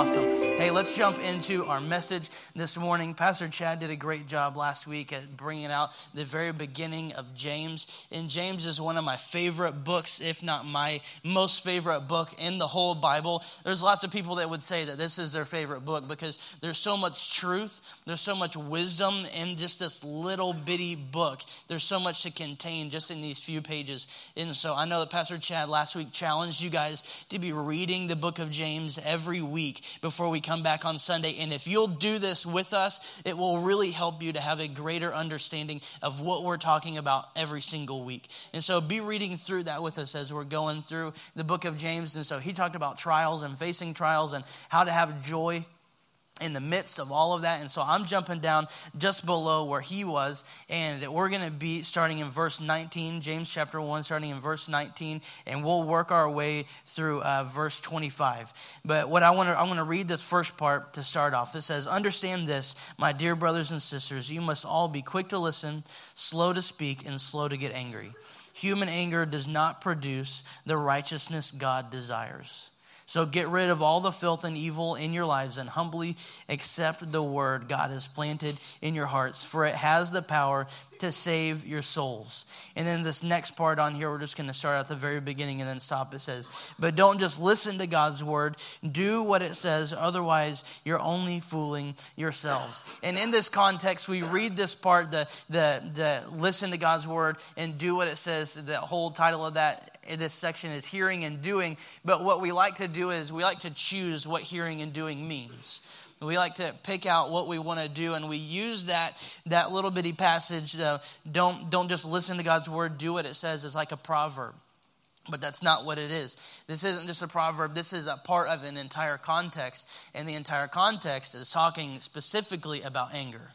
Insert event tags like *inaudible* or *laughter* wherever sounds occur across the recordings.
Awesome. Hey, let's jump into our message this morning. Pastor Chad did a great job last week at bringing out the very beginning of James. And James is one of my favorite books, if not my most favorite book in the whole Bible. There's lots of people that would say that this is their favorite book because there's so much truth, there's so much wisdom in just this little bitty book. There's so much to contain just in these few pages. And so I know that Pastor Chad last week challenged you guys to be reading the book of James every week before we come back on Sunday. And if you'll do this with us, it will really help you to have a greater understanding of what we're talking about every single week. And so be reading through that with us as we're going through the book of James. And so he talked about trials and facing trials and how to have joy in the midst of all of that. And so I'm jumping down just below where he was. And we're going to be starting in verse 19, James chapter 1, starting in verse 19. And we'll work our way through uh, verse 25. But what I want to, I want to read this first part to start off. It says, Understand this, my dear brothers and sisters. You must all be quick to listen, slow to speak, and slow to get angry. Human anger does not produce the righteousness God desires. So get rid of all the filth and evil in your lives and humbly accept the word God has planted in your hearts, for it has the power to save your souls. And then this next part on here, we're just going to start at the very beginning and then stop. It says, But don't just listen to God's word, do what it says, otherwise, you're only fooling yourselves. And in this context, we read this part, the, the, the listen to God's word and do what it says. The whole title of that this section is hearing and doing. But what we like to do is we like to choose what hearing and doing means. We like to pick out what we want to do, and we use that that little bitty passage. Uh, don't don't just listen to God's word. Do what it says. It's like a proverb. But that's not what it is. This isn't just a proverb, this is a part of an entire context. And the entire context is talking specifically about anger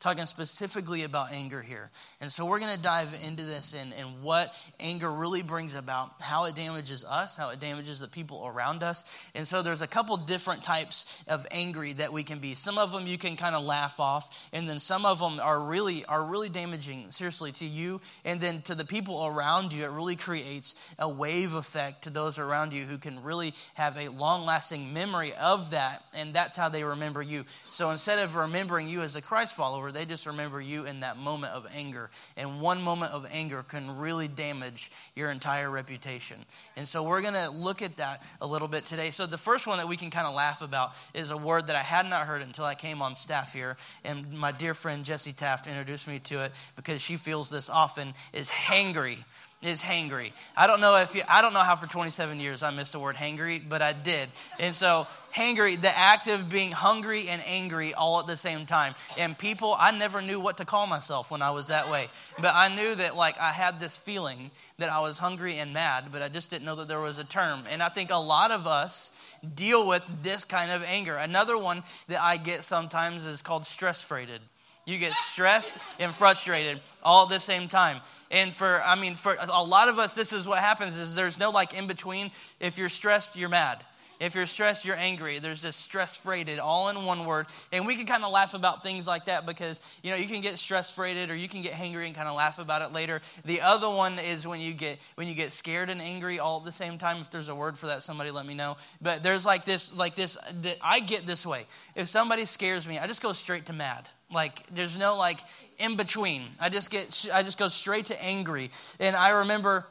talking specifically about anger here. And so we're going to dive into this and, and what anger really brings about, how it damages us, how it damages the people around us. And so there's a couple different types of angry that we can be. Some of them you can kind of laugh off, and then some of them are really are really damaging seriously to you and then to the people around you. It really creates a wave effect to those around you who can really have a long-lasting memory of that, and that's how they remember you. So instead of remembering you as a Christ follower, they just remember you in that moment of anger. And one moment of anger can really damage your entire reputation. And so we're going to look at that a little bit today. So the first one that we can kind of laugh about is a word that I had not heard until I came on staff here. And my dear friend Jessie Taft introduced me to it because she feels this often is hangry is hangry. I don't know if you, I don't know how for 27 years I missed the word hangry, but I did. And so hangry, the act of being hungry and angry all at the same time. And people, I never knew what to call myself when I was that way. But I knew that like I had this feeling that I was hungry and mad, but I just didn't know that there was a term. And I think a lot of us deal with this kind of anger. Another one that I get sometimes is called stress freighted. You get stressed and frustrated all at the same time. And for, I mean, for a lot of us, this is what happens is there's no like in between. If you're stressed, you're mad. If you're stressed, you're angry. There's this stress freighted all in one word. And we can kind of laugh about things like that because, you know, you can get stress freighted or you can get hangry and kind of laugh about it later. The other one is when you get when you get scared and angry all at the same time. If there's a word for that, somebody let me know. But there's like this like this I get this way. If somebody scares me, I just go straight to mad. Like there's no like in between. I just get I just go straight to angry. And I remember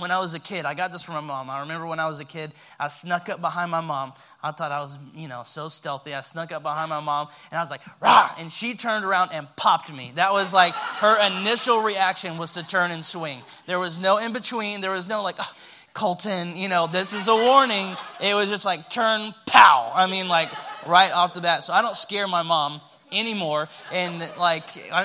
when I was a kid, I got this from my mom. I remember when I was a kid, I snuck up behind my mom. I thought I was, you know, so stealthy. I snuck up behind my mom and I was like, rah! And she turned around and popped me. That was like her initial reaction was to turn and swing. There was no in between. There was no like, oh, Colton, you know, this is a warning. It was just like turn, pow. I mean, like right off the bat. So I don't scare my mom anymore. And like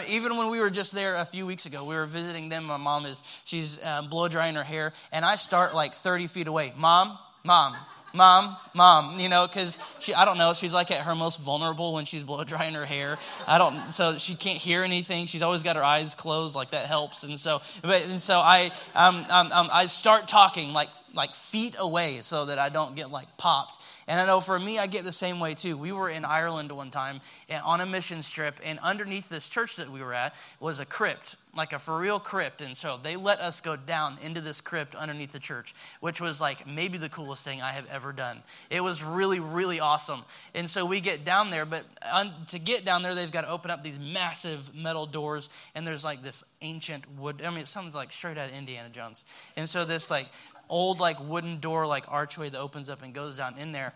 even when we were just there a few weeks ago, we were visiting them. My mom is she's um, blow drying her hair, and I start like 30 feet away. Mom, mom, mom, mom, you know, because she, I don't know, she's like at her most vulnerable when she's blow drying her hair. I don't, so she can't hear anything. She's always got her eyes closed, like that helps. And so, but, and so I, um, um, um, I start talking like like feet away so that I don't get like popped. And I know for me, I get the same way too. We were in Ireland one time on a mission trip, and underneath this church that we were at was a crypt like a for real crypt. And so they let us go down into this crypt underneath the church, which was like maybe the coolest thing I have ever done. It was really, really awesome. And so we get down there, but un- to get down there, they've got to open up these massive metal doors, and there's like this ancient wood. I mean, it sounds like straight out of Indiana Jones. And so this like old like wooden door like archway that opens up and goes down in there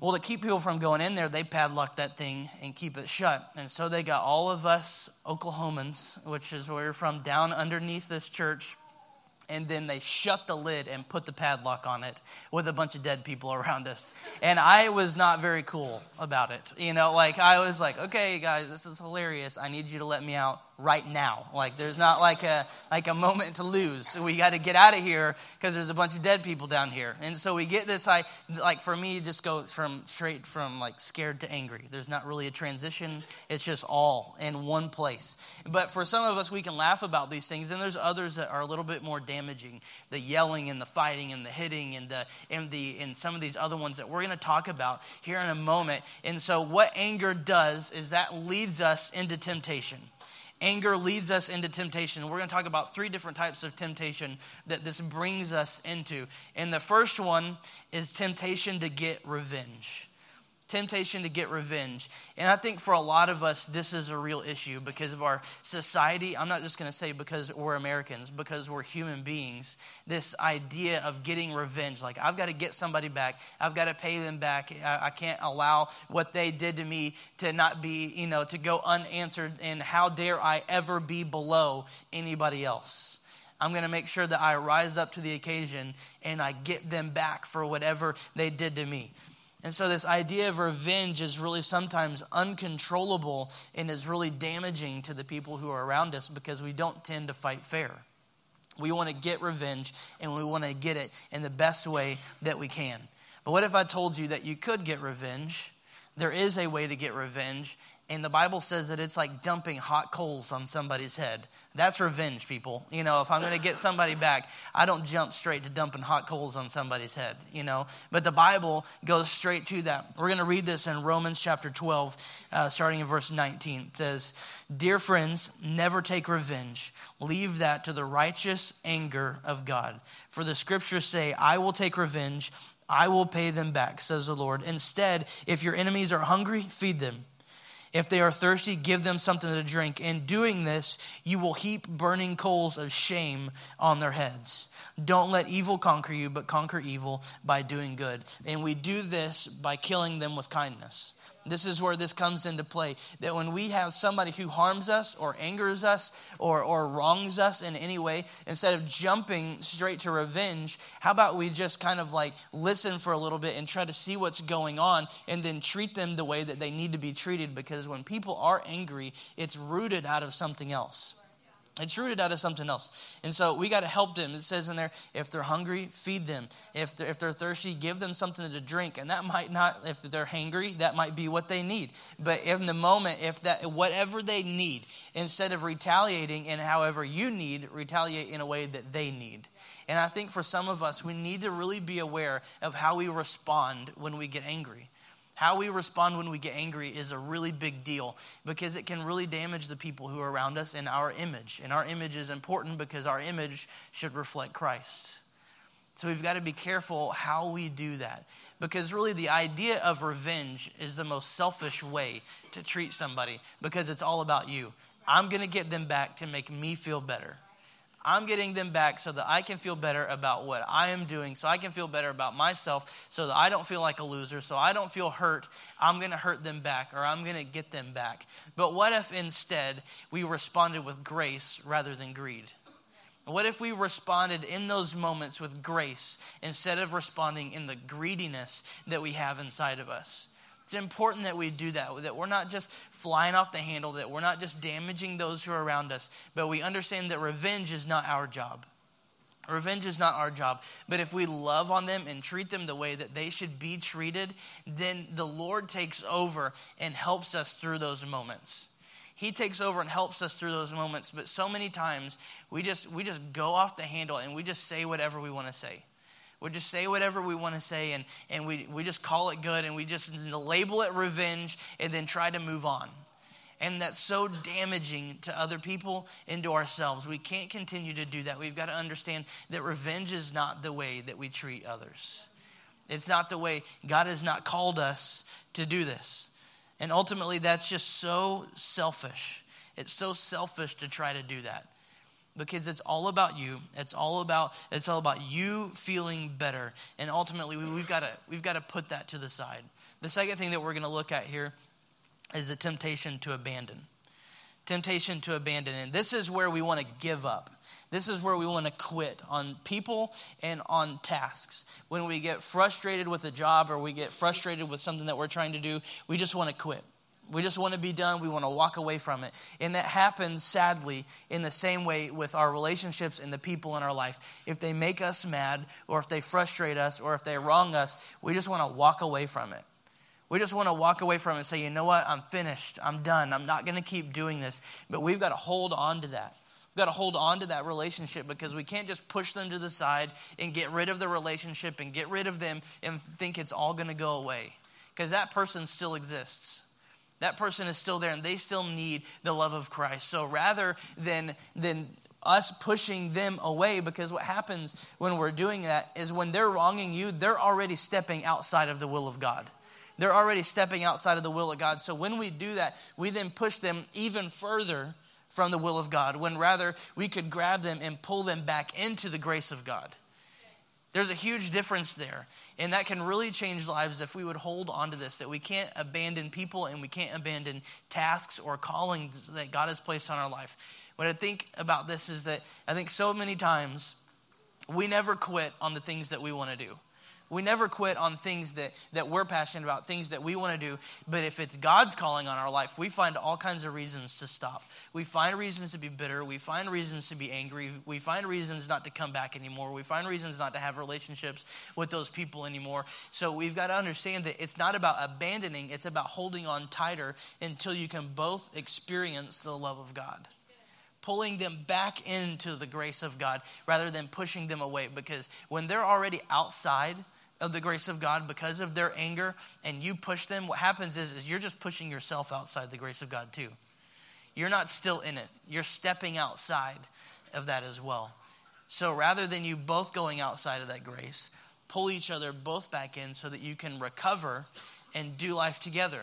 well, to keep people from going in there, they padlocked that thing and keep it shut. And so they got all of us Oklahomans, which is where we're from, down underneath this church. And then they shut the lid and put the padlock on it with a bunch of dead people *laughs* around us. And I was not very cool about it. You know, like I was like, okay, guys, this is hilarious. I need you to let me out right now. Like there's not like a like a moment to lose. So we got to get out of here because there's a bunch of dead people down here. And so we get this I like for me it just goes from straight from like scared to angry. There's not really a transition. It's just all in one place. But for some of us we can laugh about these things and there's others that are a little bit more damaging. The yelling and the fighting and the hitting and the and the and some of these other ones that we're going to talk about here in a moment. And so what anger does is that leads us into temptation. Anger leads us into temptation. We're going to talk about three different types of temptation that this brings us into. And the first one is temptation to get revenge temptation to get revenge. And I think for a lot of us, this is a real issue because of our society. I'm not just going to say because we're Americans, because we're human beings. This idea of getting revenge, like I've got to get somebody back, I've got to pay them back. I, I can't allow what they did to me to not be, you know, to go unanswered. And how dare I ever be below anybody else? I'm going to make sure that I rise up to the occasion and I get them back for whatever they did to me. And so, this idea of revenge is really sometimes uncontrollable and is really damaging to the people who are around us because we don't tend to fight fair. We want to get revenge and we want to get it in the best way that we can. But what if I told you that you could get revenge? There is a way to get revenge, and the Bible says that it's like dumping hot coals on somebody's head. That's revenge, people. You know, if I'm going to get somebody back, I don't jump straight to dumping hot coals on somebody's head, you know. But the Bible goes straight to that. We're going to read this in Romans chapter 12, uh, starting in verse 19. It says, Dear friends, never take revenge. Leave that to the righteous anger of God. For the scriptures say, I will take revenge. I will pay them back, says the Lord. Instead, if your enemies are hungry, feed them. If they are thirsty, give them something to drink. In doing this, you will heap burning coals of shame on their heads. Don't let evil conquer you, but conquer evil by doing good. And we do this by killing them with kindness. This is where this comes into play. That when we have somebody who harms us or angers us or, or wrongs us in any way, instead of jumping straight to revenge, how about we just kind of like listen for a little bit and try to see what's going on and then treat them the way that they need to be treated? Because when people are angry, it's rooted out of something else. It's rooted out of something else. And so we got to help them. It says in there, if they're hungry, feed them. If they're, if they're thirsty, give them something to drink. And that might not, if they're hangry, that might be what they need. But in the moment, if that, whatever they need, instead of retaliating in however you need, retaliate in a way that they need. And I think for some of us, we need to really be aware of how we respond when we get angry. How we respond when we get angry is a really big deal because it can really damage the people who are around us and our image. And our image is important because our image should reflect Christ. So we've got to be careful how we do that. Because really, the idea of revenge is the most selfish way to treat somebody because it's all about you. I'm going to get them back to make me feel better. I'm getting them back so that I can feel better about what I am doing, so I can feel better about myself, so that I don't feel like a loser, so I don't feel hurt. I'm going to hurt them back or I'm going to get them back. But what if instead we responded with grace rather than greed? What if we responded in those moments with grace instead of responding in the greediness that we have inside of us? It's important that we do that, that we're not just flying off the handle, that we're not just damaging those who are around us, but we understand that revenge is not our job. Revenge is not our job. But if we love on them and treat them the way that they should be treated, then the Lord takes over and helps us through those moments. He takes over and helps us through those moments. But so many times we just we just go off the handle and we just say whatever we want to say. We just say whatever we want to say and, and we, we just call it good and we just label it revenge and then try to move on. And that's so damaging to other people and to ourselves. We can't continue to do that. We've got to understand that revenge is not the way that we treat others. It's not the way God has not called us to do this. And ultimately, that's just so selfish. It's so selfish to try to do that because it's all about you. It's all about it's all about you feeling better. And ultimately we, have got to we've got to put that to the side. The second thing that we're going to look at here is the temptation to abandon. Temptation to abandon. And this is where we want to give up. This is where we want to quit on people and on tasks. When we get frustrated with a job or we get frustrated with something that we're trying to do we just want to quit we just want to be done. We want to walk away from it. And that happens, sadly, in the same way with our relationships and the people in our life. If they make us mad, or if they frustrate us, or if they wrong us, we just want to walk away from it. We just want to walk away from it and say, you know what? I'm finished. I'm done. I'm not going to keep doing this. But we've got to hold on to that. We've got to hold on to that relationship because we can't just push them to the side and get rid of the relationship and get rid of them and think it's all going to go away. Because that person still exists that person is still there and they still need the love of Christ. So rather than, than us pushing them away, because what happens when we're doing that is when they're wronging you, they're already stepping outside of the will of God. They're already stepping outside of the will of God. So when we do that, we then push them even further from the will of God, when rather we could grab them and pull them back into the grace of God. There's a huge difference there. And that can really change lives if we would hold on to this that we can't abandon people and we can't abandon tasks or callings that God has placed on our life. What I think about this is that I think so many times we never quit on the things that we want to do. We never quit on things that, that we're passionate about, things that we want to do. But if it's God's calling on our life, we find all kinds of reasons to stop. We find reasons to be bitter. We find reasons to be angry. We find reasons not to come back anymore. We find reasons not to have relationships with those people anymore. So we've got to understand that it's not about abandoning, it's about holding on tighter until you can both experience the love of God pulling them back into the grace of God rather than pushing them away. Because when they're already outside of the grace of God because of their anger and you push them, what happens is, is you're just pushing yourself outside the grace of God too. You're not still in it. You're stepping outside of that as well. So rather than you both going outside of that grace, pull each other both back in so that you can recover and do life together.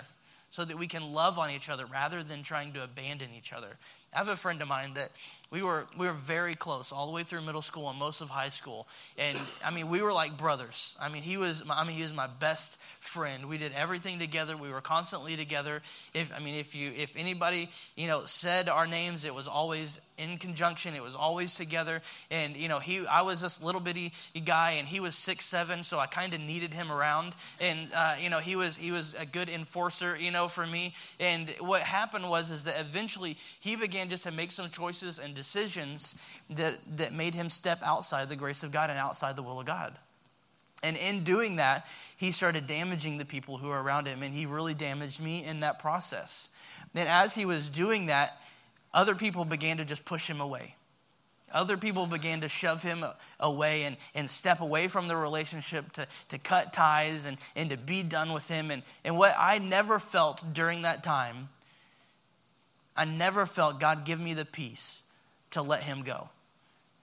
So that we can love on each other rather than trying to abandon each other. I have a friend of mine that we were we were very close all the way through middle school and most of high school, and I mean we were like brothers. I mean he was I mean he was my best friend. We did everything together. We were constantly together. If I mean if you if anybody you know said our names, it was always in conjunction. It was always together. And you know he I was this little bitty guy, and he was six seven, so I kind of needed him around. And uh, you know he was he was a good enforcer you know for me. And what happened was is that eventually he began just to make some choices and decisions that, that made him step outside the grace of God and outside the will of God. And in doing that, he started damaging the people who were around him, and he really damaged me in that process. And as he was doing that, other people began to just push him away. Other people began to shove him away and, and step away from the relationship to, to cut ties and, and to be done with him. And, and what I never felt during that time I never felt God give me the peace to let him go.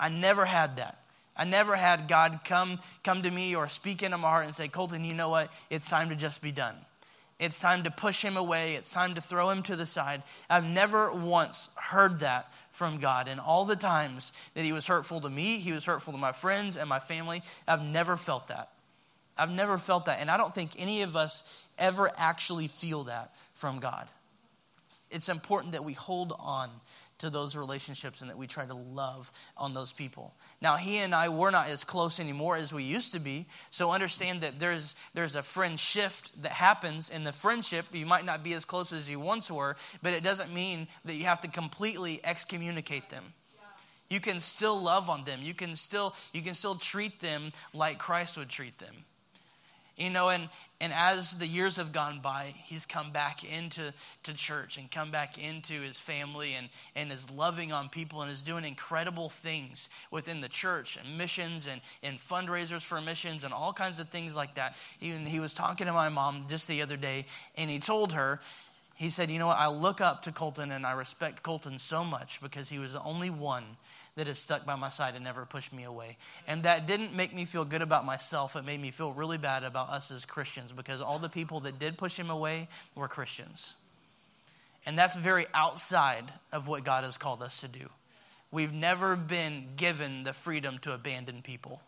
I never had that. I never had God come, come to me or speak into my heart and say, Colton, you know what? It's time to just be done. It's time to push him away. It's time to throw him to the side. I've never once heard that from God. And all the times that he was hurtful to me, he was hurtful to my friends and my family, I've never felt that. I've never felt that. And I don't think any of us ever actually feel that from God it's important that we hold on to those relationships and that we try to love on those people. Now, he and I were not as close anymore as we used to be. So understand that there's there's a friend shift that happens in the friendship. You might not be as close as you once were, but it doesn't mean that you have to completely excommunicate them. You can still love on them. You can still you can still treat them like Christ would treat them. You know, and, and as the years have gone by, he's come back into to church and come back into his family and, and is loving on people and is doing incredible things within the church and missions and, and fundraisers for missions and all kinds of things like that. Even he was talking to my mom just the other day, and he told her, he said, You know what? I look up to Colton and I respect Colton so much because he was the only one that has stuck by my side and never pushed me away. And that didn't make me feel good about myself. It made me feel really bad about us as Christians because all the people that did push him away were Christians. And that's very outside of what God has called us to do. We've never been given the freedom to abandon people.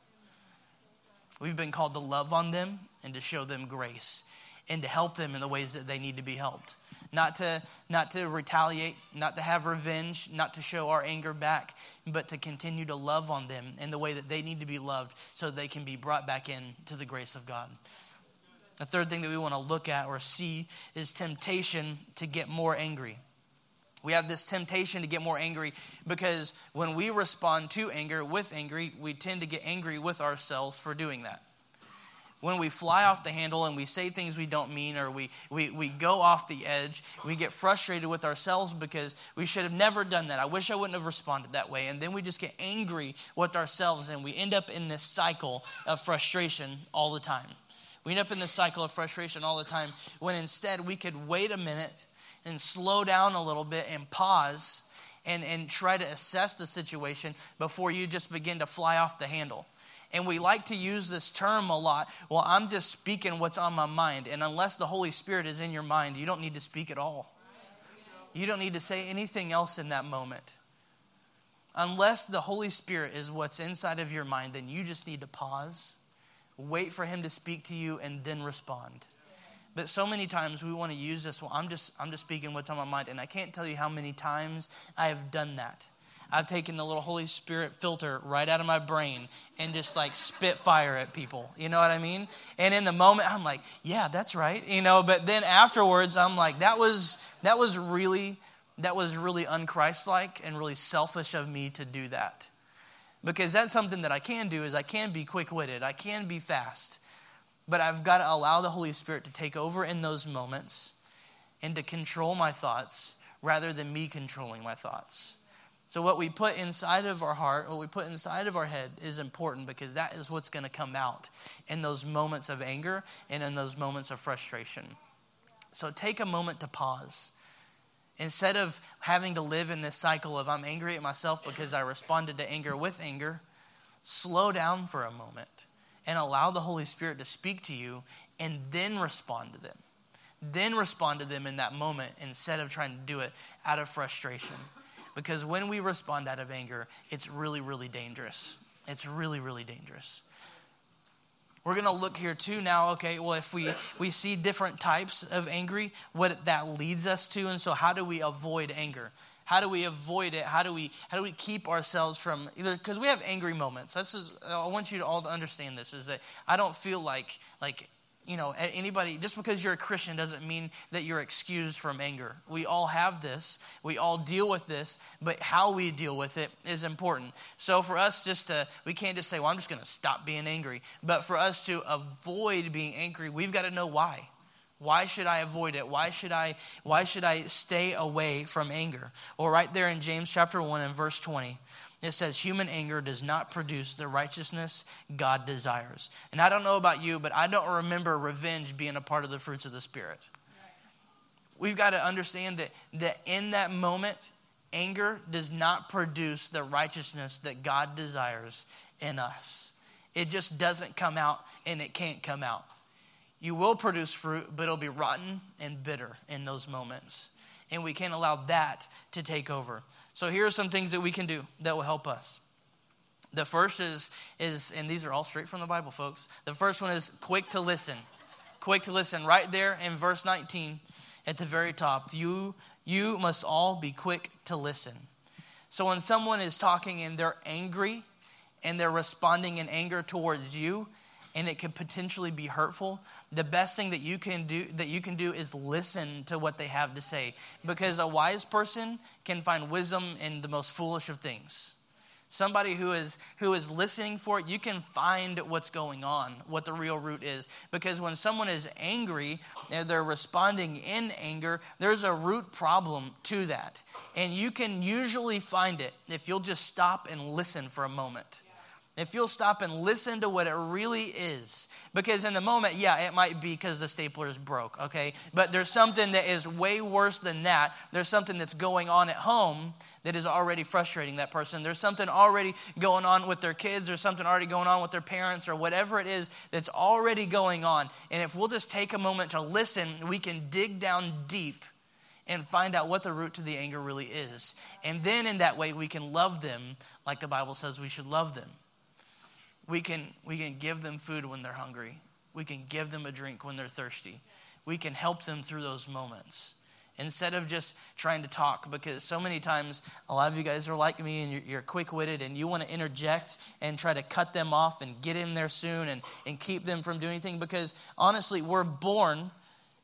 We've been called to love on them and to show them grace and to help them in the ways that they need to be helped not to, not to retaliate, not to have revenge, not to show our anger back, but to continue to love on them in the way that they need to be loved so they can be brought back in to the grace of God. The third thing that we want to look at or see is temptation to get more angry. We have this temptation to get more angry because when we respond to anger with anger, we tend to get angry with ourselves for doing that when we fly off the handle and we say things we don't mean or we, we, we go off the edge, we get frustrated with ourselves because we should have never done that. I wish I wouldn't have responded that way. And then we just get angry with ourselves and we end up in this cycle of frustration all the time. We end up in this cycle of frustration all the time when instead we could wait a minute and slow down a little bit and pause and, and try to assess the situation before you just begin to fly off the handle. And we like to use this term a lot. Well, I'm just speaking what's on my mind. And unless the Holy Spirit is in your mind, you don't need to speak at all. You don't need to say anything else in that moment. Unless the Holy Spirit is what's inside of your mind, then you just need to pause, wait for Him to speak to you, and then respond. But so many times we want to use this. Well, I'm just I'm just speaking what's on my mind, and I can't tell you how many times I have done that. I've taken the little Holy Spirit filter right out of my brain and just like spit fire at people. You know what I mean? And in the moment, I'm like, yeah, that's right. You know, but then afterwards, I'm like, that was that was really that was really unchristlike and really selfish of me to do that. Because that's something that I can do is I can be quick-witted. I can be fast. But I've got to allow the Holy Spirit to take over in those moments and to control my thoughts rather than me controlling my thoughts. So, what we put inside of our heart, what we put inside of our head is important because that is what's going to come out in those moments of anger and in those moments of frustration. So, take a moment to pause. Instead of having to live in this cycle of I'm angry at myself because I responded to anger with anger, slow down for a moment and allow the Holy Spirit to speak to you and then respond to them. Then respond to them in that moment instead of trying to do it out of frustration. Because when we respond out of anger, it's really, really dangerous. It's really, really dangerous. We're going to look here too now, okay, well, if we, we see different types of angry, what that leads us to. And so, how do we avoid anger? How do we avoid it? How do we, how do we keep ourselves from because we have angry moments. This is, I want you all to understand this is that I don't feel like, like you know, anybody, just because you're a Christian doesn't mean that you're excused from anger. We all have this. We all deal with this, but how we deal with it is important. So for us, just to, we can't just say, well, I'm just going to stop being angry. But for us to avoid being angry, we've got to know why. Why should I avoid it? Why should I, why should I stay away from anger? Well, right there in James chapter 1 and verse 20, it says human anger does not produce the righteousness God desires. And I don't know about you, but I don't remember revenge being a part of the fruits of the Spirit. We've got to understand that, that in that moment, anger does not produce the righteousness that God desires in us. It just doesn't come out and it can't come out. You will produce fruit, but it'll be rotten and bitter in those moments. And we can't allow that to take over. So here are some things that we can do that will help us. The first is, is, and these are all straight from the Bible, folks. The first one is quick to listen. Quick to listen. Right there in verse 19 at the very top. You, you must all be quick to listen. So when someone is talking and they're angry and they're responding in anger towards you, and it could potentially be hurtful, the best thing that you can do that you can do is listen to what they have to say. Because a wise person can find wisdom in the most foolish of things. somebody who is who is listening for it you can find what's going on what the real root is. Because when someone is angry and they're responding in anger there's a root problem to that. And you can usually find it if you'll just stop and listen for a moment if you'll stop and listen to what it really is. Because in the moment, yeah, it might be because the stapler is broke, okay? But there's something that is way worse than that. There's something that's going on at home that is already frustrating that person. There's something already going on with their kids, or something already going on with their parents, or whatever it is that's already going on. And if we'll just take a moment to listen, we can dig down deep and find out what the root to the anger really is. And then in that way, we can love them like the Bible says we should love them. We can, we can give them food when they're hungry. We can give them a drink when they're thirsty. We can help them through those moments instead of just trying to talk because so many times a lot of you guys are like me and you're, you're quick-witted and you want to interject and try to cut them off and get in there soon and, and keep them from doing anything because honestly we're born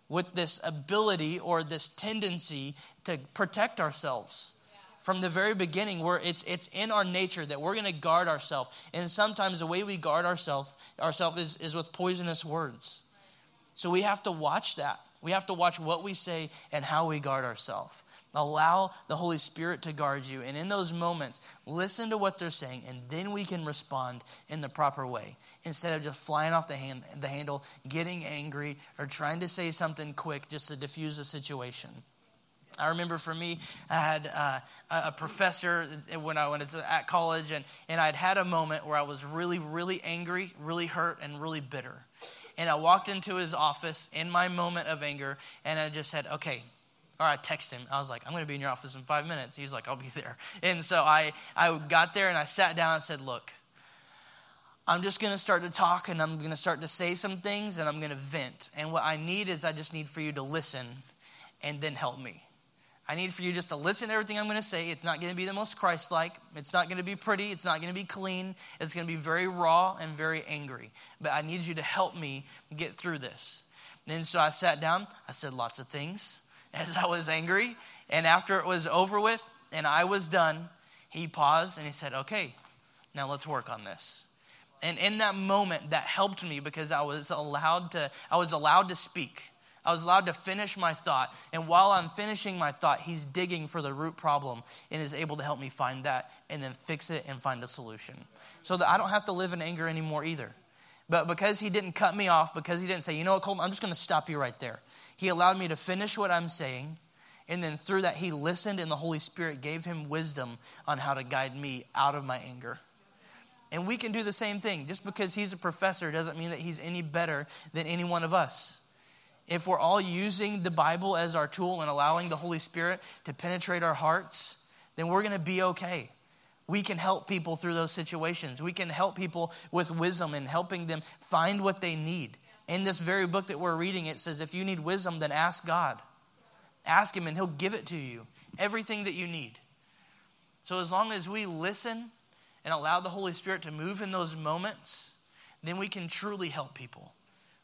with this ability or this tendency to protect ourselves from the very beginning where it's it's in our nature that we're going to guard ourselves. And sometimes the way we guard ourselves ourselves is, is with poisonous words. So we have to watch that. We have to watch what we say and how we guard ourselves. Allow the holy spirit to guard you. And in those moments listen to what they're saying and then we can respond in the proper way. Instead of just flying off the, hand, the handle getting angry or trying to say something quick just to diffuse the situation I remember for me, I had uh, a professor when I was at college, and, and I'd had a moment where I was really, really angry, really hurt, and really bitter. And I walked into his office in my moment of anger, and I just said, okay, or I text him. I was like, I'm going to be in your office in five minutes. He's like, I'll be there. *laughs* And so I, I got there and I sat down and said, Look, I'm just going to start to talk and I'm going to start to say some things and I'm going to vent. And what I need is I just need for you to listen and then help me. I need for you just to listen to everything I'm going to say. It's not going to be the most Christ like. It's not going to be pretty. It's not going to be clean. It's going to be very raw and very angry. But I need you to help me get through this. And so I sat down. I said lots of things *laughs* as I was angry. And after it was over with and I was done, he paused and he said, Okay, now let's work on this. And in that moment, that helped me because I was allowed to, I was allowed to speak. I was allowed to finish my thought. And while I'm finishing my thought, he's digging for the root problem and is able to help me find that and then fix it and find a solution. So that I don't have to live in anger anymore either. But because he didn't cut me off, because he didn't say, you know what, Colton, I'm just going to stop you right there. He allowed me to finish what I'm saying. And then through that, he listened, and the Holy Spirit gave him wisdom on how to guide me out of my anger. And we can do the same thing. Just because he's a professor doesn't mean that he's any better than any one of us if we're all using the Bible as our tool and allowing the Holy Spirit to penetrate our hearts, then we're going to be okay. We can help people through those situations. We can help people with wisdom and helping them find what they need. In this very book that we're reading, it says if you need wisdom, then ask God. Ask Him and He'll give it to you. Everything that you need. So as long as we listen and allow the Holy Spirit to move in those moments, then we can truly help people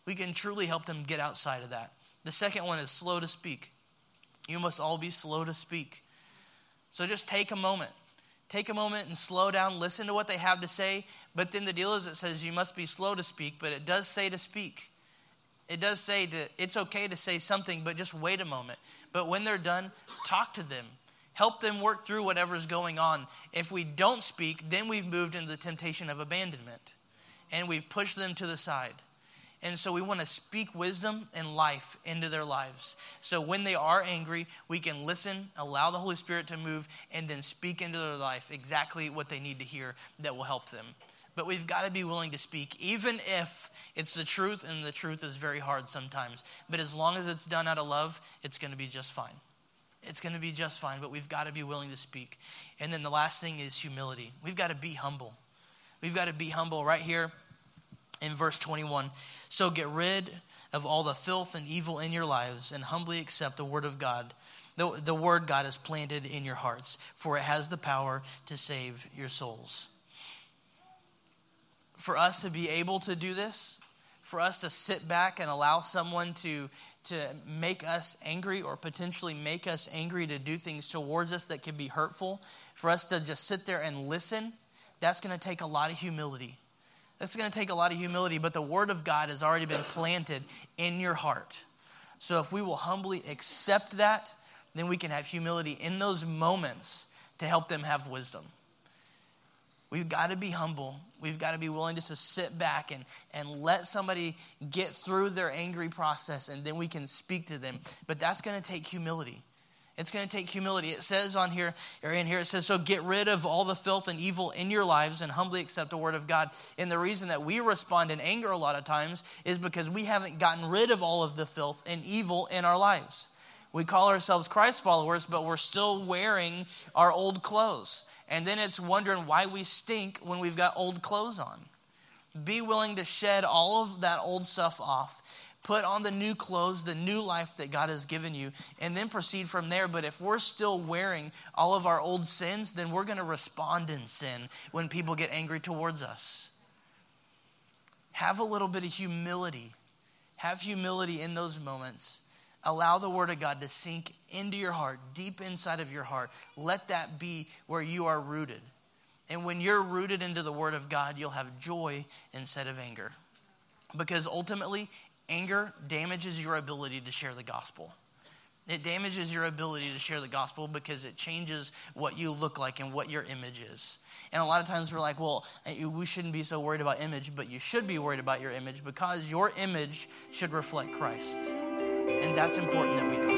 we can truly help them get outside of that. The second one is slow to speak. You must all be slow to speak. So just take a moment. Take a moment and slow down, listen to what they have to say. But then the deal is it says you must be slow to speak, but it does say to speak. It does say that it's okay to say something, but just wait a moment. But when they're done, talk to them. Help them work through whatever's going on. If we don't speak, then we've moved into the temptation of abandonment and we've pushed them to the side. And so we want to speak wisdom and life into their lives. So when they are angry, we can listen, allow the Holy Spirit to move, and then speak into their life exactly what they need to hear that will help them. But we've got to be willing to speak, even if it's the truth, and the truth is very hard sometimes. But as long as it's done out of love, it's going to be just fine. It's going to be just fine, but we've got to be willing to speak. And then the last thing is humility. We've got to be humble. We've got to be humble right here in verse 21. So get rid of all the filth and evil in your lives and humbly accept the word of God, the, the word God has planted in your hearts, for it has the power to save your souls. For us to be able to do this, for us to sit back and allow someone to, to make us angry or potentially make us angry to do things towards us that can be hurtful, for us to just sit there and listen that's going to take a lot of humility. That's going to take a lot of humility, but the Word of God has already been planted in your heart. So if we will humbly accept that, then we can have humility in those moments to help them have wisdom. We've got to be humble. We've got to be willing just to sit back and, and let somebody get through their angry process, and then we can speak to them. But that's going to take humility. It's going to take humility. It says on here, or in here, it says, So get rid of all the filth and evil in your lives and humbly accept the word of God. And the reason that we respond in anger a lot of times is because we haven't gotten rid of all of the filth and evil in our lives. We call ourselves Christ followers, but we're still wearing our old clothes. And then it's wondering why we stink when we've got old clothes on. Be willing to shed all of that old stuff off Put on the new clothes, the new life that God has given you, and then proceed from there. But if we're still wearing all of our old sins, then we're going to respond in sin when people get angry towards us. Have a little bit of humility. Have humility in those moments. Allow the Word of God to sink into your heart, deep inside of your heart. Let that be where you are rooted. And when you're rooted into the Word of God, you'll have joy instead of anger. Because ultimately, Anger damages your ability to share the gospel. It damages your ability to share the gospel because it changes what you look like and what your image is. And a lot of times we're like, well, we shouldn't be so worried about image, but you should be worried about your image because your image should reflect Christ. And that's important that we do.